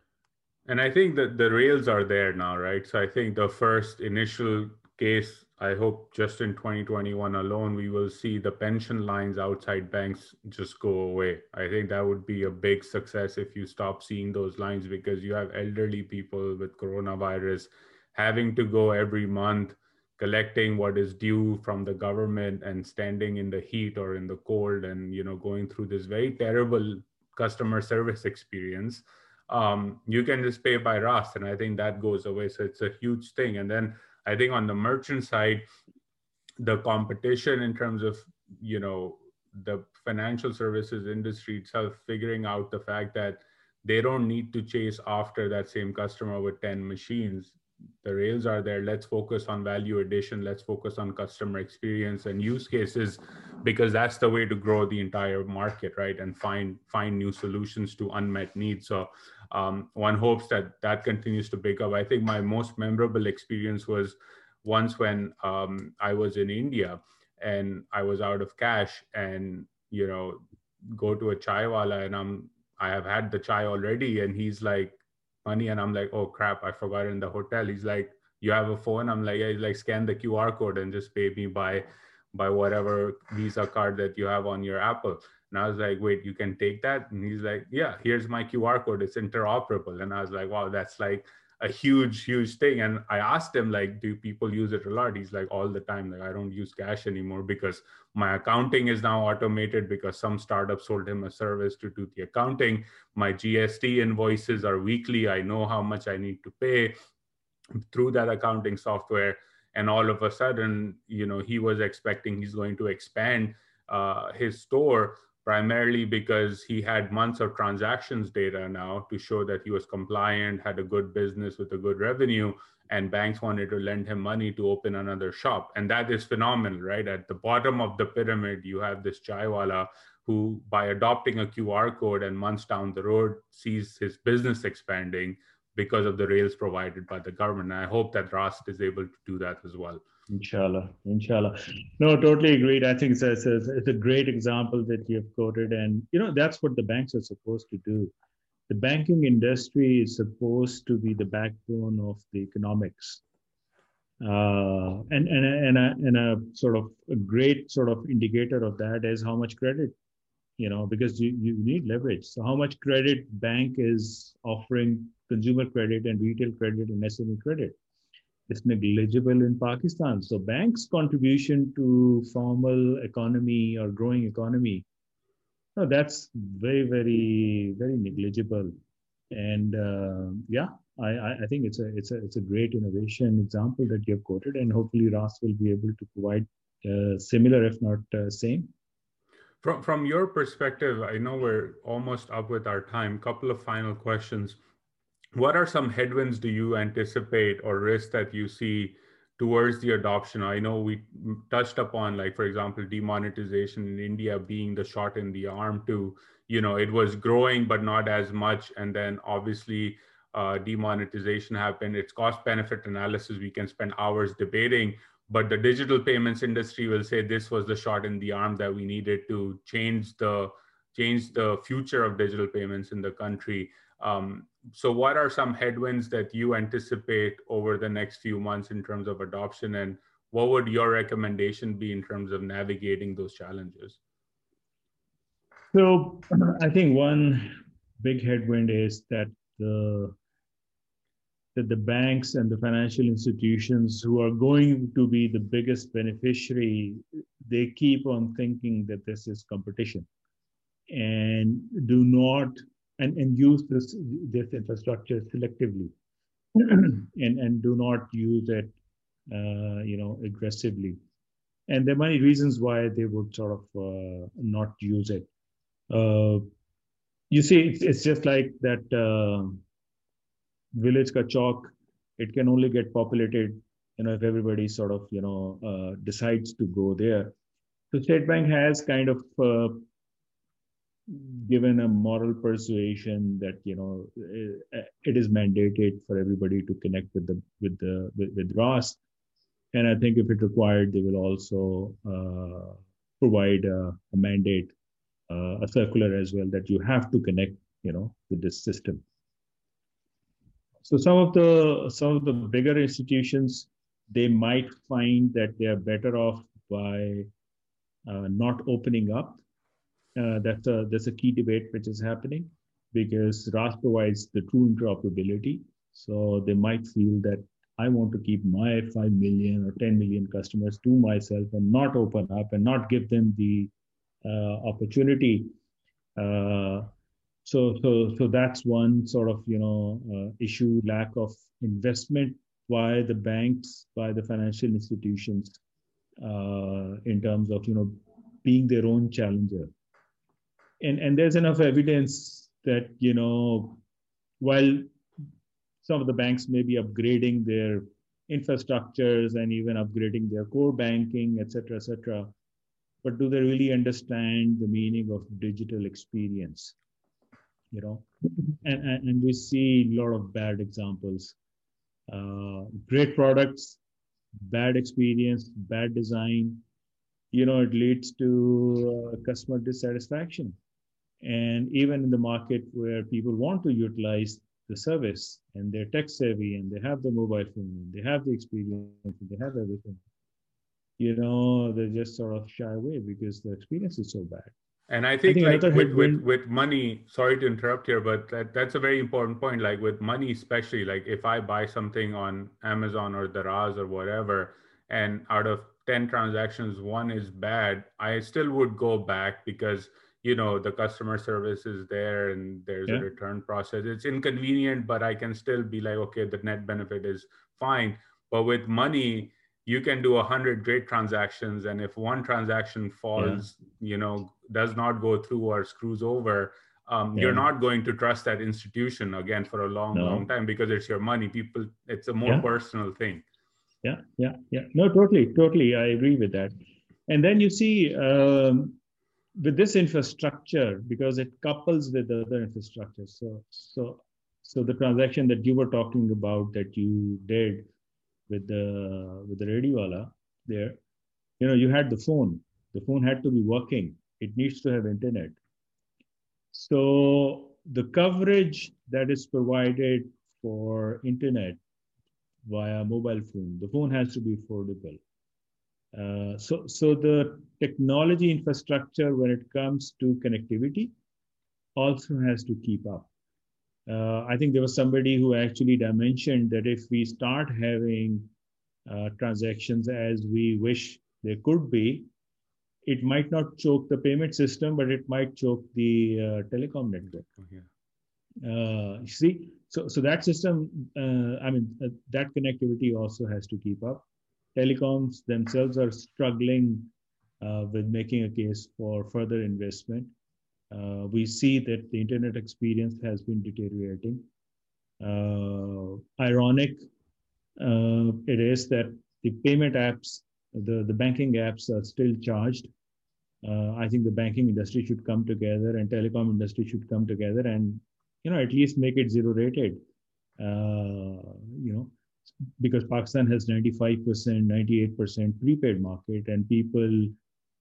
And I think that the rails are there now, right? So I think the first initial case, I hope just in 2021 alone, we will see the pension lines outside banks just go away. I think that would be a big success if you stop seeing those lines because you have elderly people with coronavirus having to go every month collecting what is due from the government and standing in the heat or in the cold and you know going through this very terrible customer service experience um, you can just pay by Raast, and I think that goes away. So it's a huge thing. And then I think on the merchant side, the competition in terms of you know the financial services industry itself figuring out the fact that they don't need to chase after that same customer with 10 machines the rails are there. Let's focus on value addition. Let's focus on customer experience and use cases because that's the way to grow the entire market right? And find find new solutions to unmet needs. So um, one hopes that that continues to pick up. I think my most memorable experience was once when um, i was in india and i was out of cash and you know go to a chai wala and i'm i have had the chai already and he's like money and i'm like oh crap i forgot it in the hotel. He's like you have a phone? I'm like yeah like scan the qr code and just pay me by by whatever visa card that you have on your apple. And i was like wait you can take that? And he's like yeah here's my qr code. It's interoperable. And i was like wow that's like a huge huge thing. And i asked him like do people use it a lot? He's like all the time. Like i don't use cash anymore because my accounting is now automated because some startup sold him a service to do the accounting. My gst invoices are weekly. I know how much i need to pay through that accounting software. And all of a sudden you know he was expecting he's going to expand uh, his store primarily because he had months of transactions data now to show that he was compliant, had a good business with a good revenue, and banks wanted to lend him money to open another shop. And that is phenomenal, right? At the bottom of the pyramid, you have this chaiwala who, by adopting a QR code and months down the road, sees his business expanding because of the rails provided by the government. And I hope that Raast is able to do that as well. Inshallah, inshallah. No, totally agreed. I think it's a, it's a, great example that you've quoted, and you know that's what the banks are supposed to do. The banking industry is supposed to be the backbone of the economics, uh, and and and a, and a sort of a great sort of indicator of that is how much credit, you know, because you, you need leverage. So how much credit bank is offering consumer credit and retail credit and SME credit is negligible in Pakistan. So banks' contribution to formal economy or growing economy, no, that's very, very, very negligible. And uh, yeah, I, I think it's a it's a it's a great innovation example that you have quoted, and hopefully Raast will be able to provide uh, similar, if not uh, same. From from your perspective, I know we're almost up with our time. Couple of final questions what are some headwinds do you anticipate or risks that you see towards the adoption? I know we touched upon like for example demonetization in india being the shot in the arm to you know it was growing but not as much. And then obviously uh, demonetization happened. It's cost benefit analysis. We can spend hours debating but the digital payments industry will say this was the shot in the arm that we needed to change the change the future of digital payments in the country. Um, so what are some headwinds that you anticipate over the next few months in terms of adoption? And what would your recommendation be in terms of navigating those challenges? So i think one big headwind is that the that the banks and the financial institutions who are going to be the biggest beneficiary they keep on thinking that this is competition and do not and, and use this, this infrastructure selectively *clears throat* and, and do not use it, uh, you know, aggressively. And there are many reasons why they would sort of uh, not use it. Uh, you see, it's, it's just like that uh, village ka chowk, it can only get populated, you know, if everybody sort of, you know, uh, decides to go there. So State Bank has kind of uh, given a moral persuasion that you know eh, it is mandated for everybody to connect with the with the with, with Raast, and I think if it required, they will also uh, provide a, a mandate, uh, a circular as well that you have to connect, you know, with this system. so some of the some of the bigger institutions they might find that they are better off by uh, not opening up. Uh, that's a that's a key debate which is happening because Raast provides the true interoperability. So they might feel that I want to keep my 5 million or 10 million customers to myself and not open up and not give them the uh, opportunity. Uh, so, so, so that's one sort of you know uh, issue: lack of investment by the banks, by the financial institutions, uh, in terms of you know being their own challenger. And and there's enough evidence that you know while some of the banks may be upgrading their infrastructures and even upgrading their core banking, et cetera, et cetera. But do they really understand the meaning of digital experience? You know, and, and, and we see a lot of bad examples. Uh, great products, bad experience, bad design. You know, it leads to uh, customer dissatisfaction. And even in the market where people want to utilize the service and they're tech savvy and they have the mobile phone and they have the experience and they have everything you know they just sort of shy away because the experience is so bad. And i think, I think like with, with, with money sorry to interrupt here but that, that's a very important point like with money especially like if i buy something on amazon or Daraz or whatever and out of 10 transactions one is bad i still would go back because you know the customer service is there and there's yeah. a return process. It's inconvenient but i can still be like okay the net benefit is fine. But with money you can do a hundred great transactions. And if one transaction falls yeah. you know does not go through or screws over um, yeah. you're not going to trust that institution again for a long no. long time because it's your money. People it's a more personal thing. Yeah yeah yeah. No totally totally. I agree with that. And then you see um, with this infrastructure because it couples with other infrastructure. So so so the transaction that you were talking about that you did with the with the radiwala there you know you had the phone. The phone had to be working. It needs to have internet. So the coverage that is provided for internet via mobile phone the phone has to be affordable uh, so, so the technology infrastructure when it comes to connectivity also has to keep up. Uh, I think there was somebody who actually mentioned that if we start having uh, transactions as we wish there could be, it might not choke the payment system, but it might choke the uh, telecom network. Oh, yeah. Uh, see, so so that system, I mean, that connectivity also has to keep up telecoms themselves are struggling uh, with making a case for further investment. Uh, we see that the internet experience has been deteriorating. Uh, ironic uh, it is that the payment apps, the, the banking apps are still charged. Uh, I think the banking industry should come together and telecom industry should come together and, you know, at least make it zero rated. You know, because Pakistan has 95%, 98% prepaid market, and people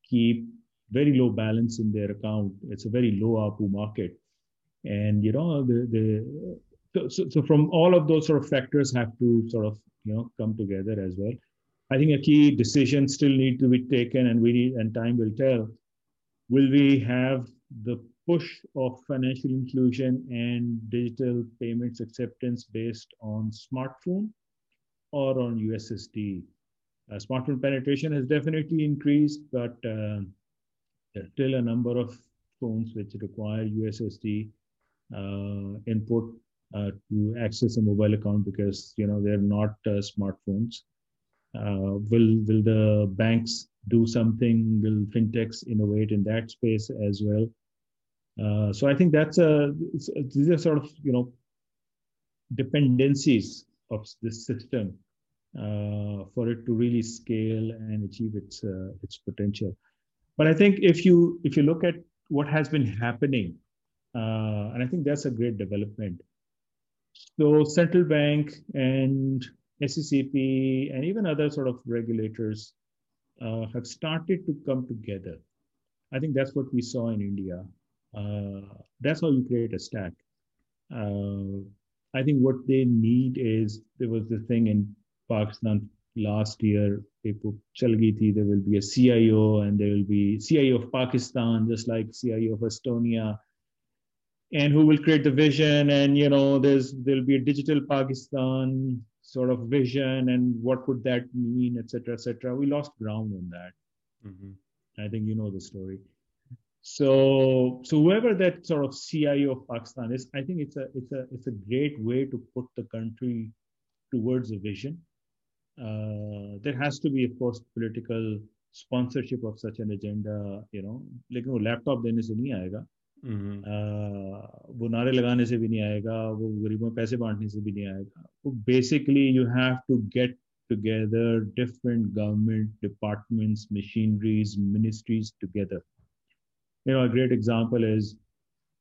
keep very low balance in their account. It's a very low ARPU market. And, you know, the, the so, so from all of those sort of factors have to sort of, you know, come together as well. I think a key decision still need to be taken and we need, and time will tell. Will we have the push of financial inclusion and digital payments acceptance based on smartphone or on USSD. Uh, smartphone penetration has definitely increased, but uh, there's still a number of phones which require USSD uh, input uh, to access a mobile account because you know they're not uh, smartphones. Uh, will will the banks do something? Will fintechs innovate in that space as well? so I think that's a these are sort of you know dependencies of this system uh, for it to really scale and achieve its uh, its potential. But I think if you if you look at what has been happening, uh, and I think that's a great development. So central bank and SECP and even other sort of regulators uh, have started to come together. I think that's what we saw in India. Uh, that's how you create a stack. I think what they need is there was the thing in Pakistan last year. People Chalgi there will be a CIO and there will be CIO of Pakistan, just like CIO of Estonia, and who will create the vision. And you know, there's there'll be a digital Pakistan sort of vision, and what would that mean, etc., etc. We lost ground on that. Mm-hmm. I think you know the story. So, so whoever that sort of CIO of Pakistan is, I think it's a it's a it's a great way to put the country towards a vision. Uh, there has to be, of course, political sponsorship of such an agenda. You know, लेकिन वो laptop देने से नहीं आएगा mm-hmm. uh, वो नारे लगाने से भी नहीं आएगा वो गरीबों पैसे बांटने से भी नहीं आएगा वो basically you have to get together different government departments machineries ministries together you know, a great example is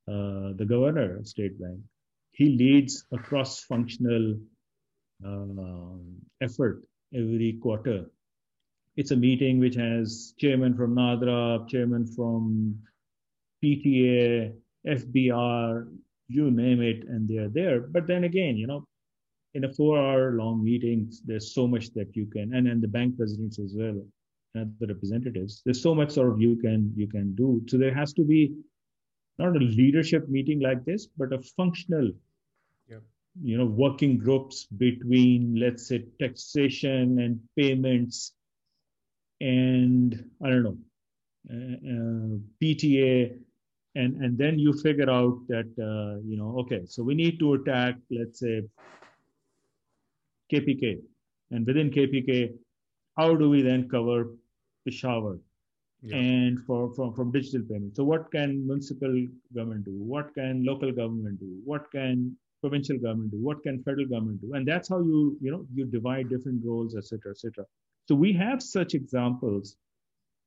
uh, the governor of State Bank. He leads a cross-functional uh, effort every quarter. It's a meeting which has chairman from NADRA, chairman from PTA, FBR, you name it, and they are there. But then again, you know, in a four-hour long meeting, there's so much that you can, and and the bank presidents as well and the representatives there's so much sort of you can you can do. So there has to be not a leadership meeting like this but a functional yeah. you know working groups between let's say taxation and payments and i don't know uh, uh, pta and and then you figure out that uh, you know okay so we need to attack let's say kpk and within kpk how do we then cover Peshawar yeah. and for from, from digital payments? So what can municipal government do? What can local government do? What can provincial government do? What can federal government do? And that's how you you know you divide different roles, etc., etc. So we have such examples,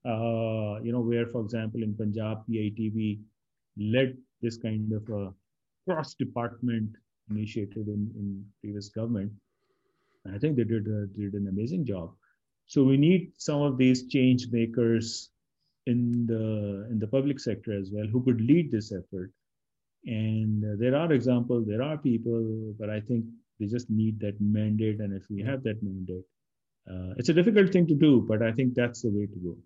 uh, you know, where, for example, in Punjab, PITB led this kind of a cross-department initiative in, in previous government. I think they did uh, did an amazing job. So we need some of these change makers in the in the public sector as well who could lead this effort. And uh, there are examples, there are people, but I think they just need that mandate. And if we have that mandate, uh, it's a difficult thing to do, but I think that's the way to go.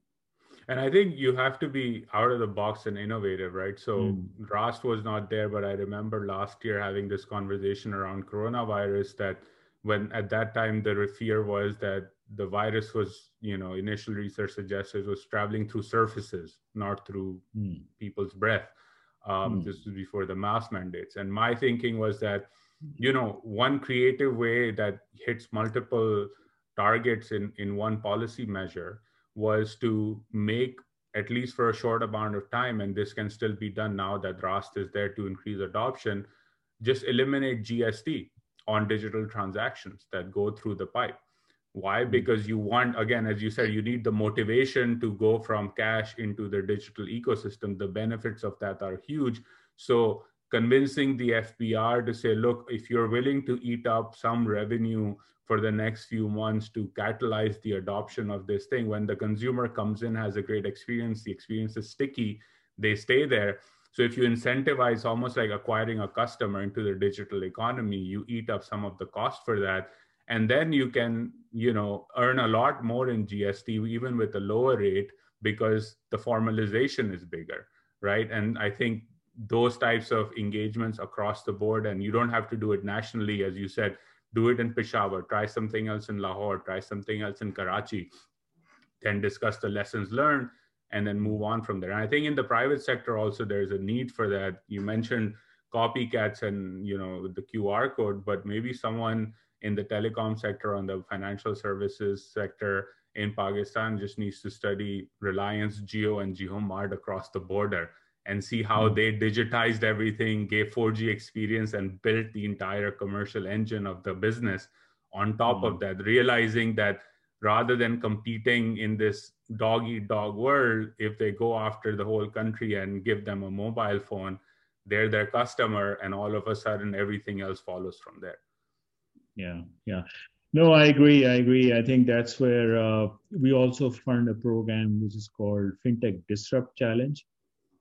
And I think you have to be out of the box and innovative, right? So mm. Raast was not there, but I remember last year having this conversation around coronavirus that when at that time the fear was that the virus was, you know, initial research suggested was traveling through surfaces, not through mm. people's breath. Um, mm. This was before the mask mandates. And my thinking was that, you know, one creative way that hits multiple targets in, in one policy measure was to make at least for a short amount of time, and this can still be done now that RAAST is there to increase adoption, just eliminate GST on digital transactions that go through the pipe why? Hmm. because you want again as you said you need the motivation to go from cash into the digital ecosystem. The benefits of that are huge. So convincing the fbr to say look if you're willing to eat up some revenue for the next few months to catalyze the adoption of this thing when the consumer comes in has a great experience the experience is sticky they stay there. So if you incentivize almost like acquiring a customer into the digital economy you eat up some of the cost for that and then you can you know earn a lot more in gst even with a lower rate because the formalization is bigger right? And i think those types of engagements across the board and you don't have to do it nationally as you said do it in peshawar try something else in lahore try something else in karachi then discuss the lessons learned and then move on from there. And i think in the private sector also there's a need for that. You mentioned copycats and you know the qr code but maybe someone in the telecom sector, on the financial services sector in Pakistan just needs to study Reliance Jio, and JioMart across the border and see how mm-hmm. they digitized everything, gave 4G experience, and built the entire commercial engine of the business on top of that, realizing that rather than competing in this dog eat dog world, if they go after the whole country and give them a mobile phone, they're their customer, and all of a sudden everything else follows from there yeah yeah no i agree i agree i think that's where uh, we also fund a program which is called fintech disrupt challenge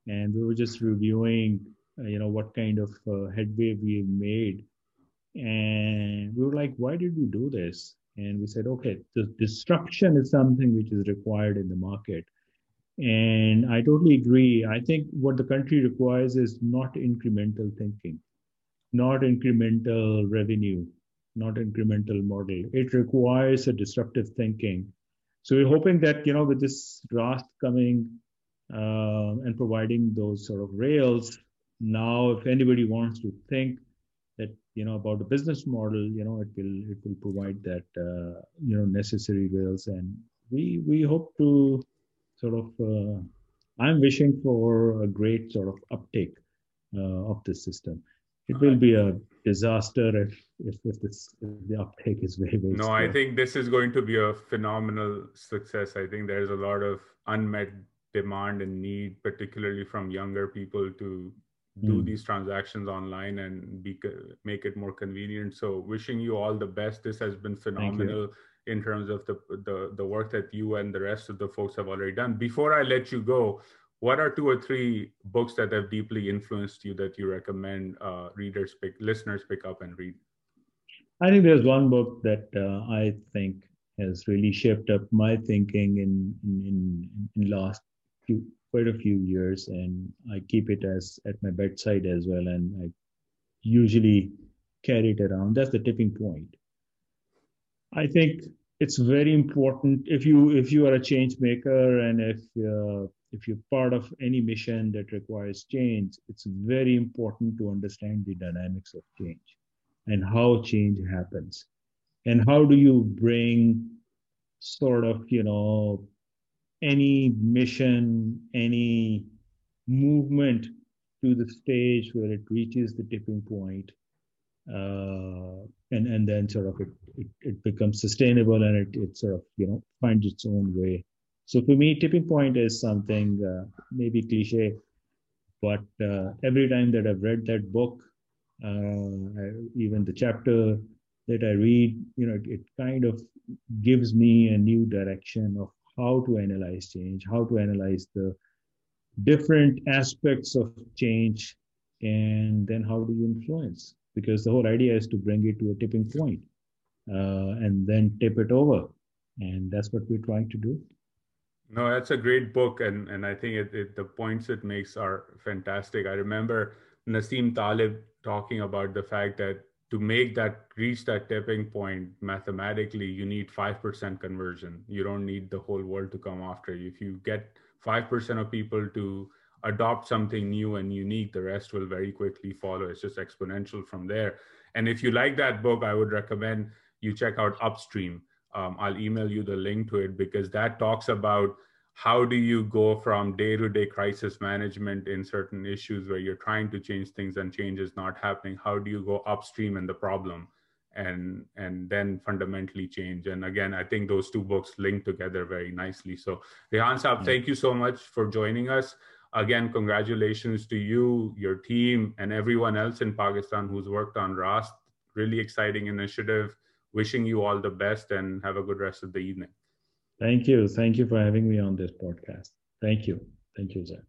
and we were just reviewing uh, you know what kind of uh, headway we made And we were like, why did we do this? And we said, okay, the disruption is something which is required in the market. And I totally agree. I think what the country requires is not incremental thinking, not incremental revenue, not incremental model. It requires a disruptive thinking. So we're hoping that, you know, with this RAAST coming uh, and providing those sort of rails, now if anybody wants to think that, you know, about the business model, you know, it will it will provide that, uh, you know, necessary rails. And we we hope to sort of, uh, I'm wishing for a great sort of uptake uh, of this system. It will be a disaster if if, if, this, if the uptake is very very. No, slow. I think this is going to be a phenomenal success. I think there's a lot of unmet demand and need, particularly from younger people, to do mm. these transactions online and be, make it more convenient. So, wishing you all the best. This has been phenomenal in terms of the, the the work that you and the rest of the folks have already done. Before I let you go, what are two or three books that have deeply influenced you that you recommend uh, readers pick listeners pick up and read? I think there's one book that uh, I think has really shaped up my thinking in in in, last few, quite a few years, and I keep it as at my bedside as well, and I usually carry it around. That's the tipping point I think it's very important if you if you are a change maker and if uh, if you're part of any mission that requires change, it's very important to understand the dynamics of change and how change happens, and how do you bring sort of you know any mission, any movement to the stage where it reaches the tipping point uh, and and then sort of it, it, it becomes sustainable and it, it sort of you know finds its own way so for me tipping point is something uh, maybe cliche but uh, every time that i've read that book uh, I, even the chapter that i read you know it, it kind of gives me a new direction of how to analyze change how to analyze the different aspects of change and then how do you influence because the whole idea is to bring it to a tipping point, uh, and then tip it over. And that's what we're trying to do. No, that's a great book. And, and I think it, it, the points it makes are fantastic. I remember Nassim Taleb talking about the fact that to make that reach that tipping point mathematically, you need 5% conversion. You don't need the whole world to come after you. If you get 5% of people to adopt something new and unique, the rest will very quickly follow. It's just exponential from there. And if you like that book, I would recommend you check out Upstream. Um, I'll email you the link to it because that talks about how do you go from day to day crisis management in certain issues where you're trying to change things and change is not happening. How do you go upstream in the problem? and and then fundamentally change and again i think those two books link together very nicely so rehan saab yeah. thank you so much for joining us again, congratulations to you, your team, and everyone else in Pakistan who's worked on RAAST. Really exciting initiative. Wishing you all the best and have a good rest of the evening. Thank you. Thank you for having me on this podcast. Thank you. Thank you, sir.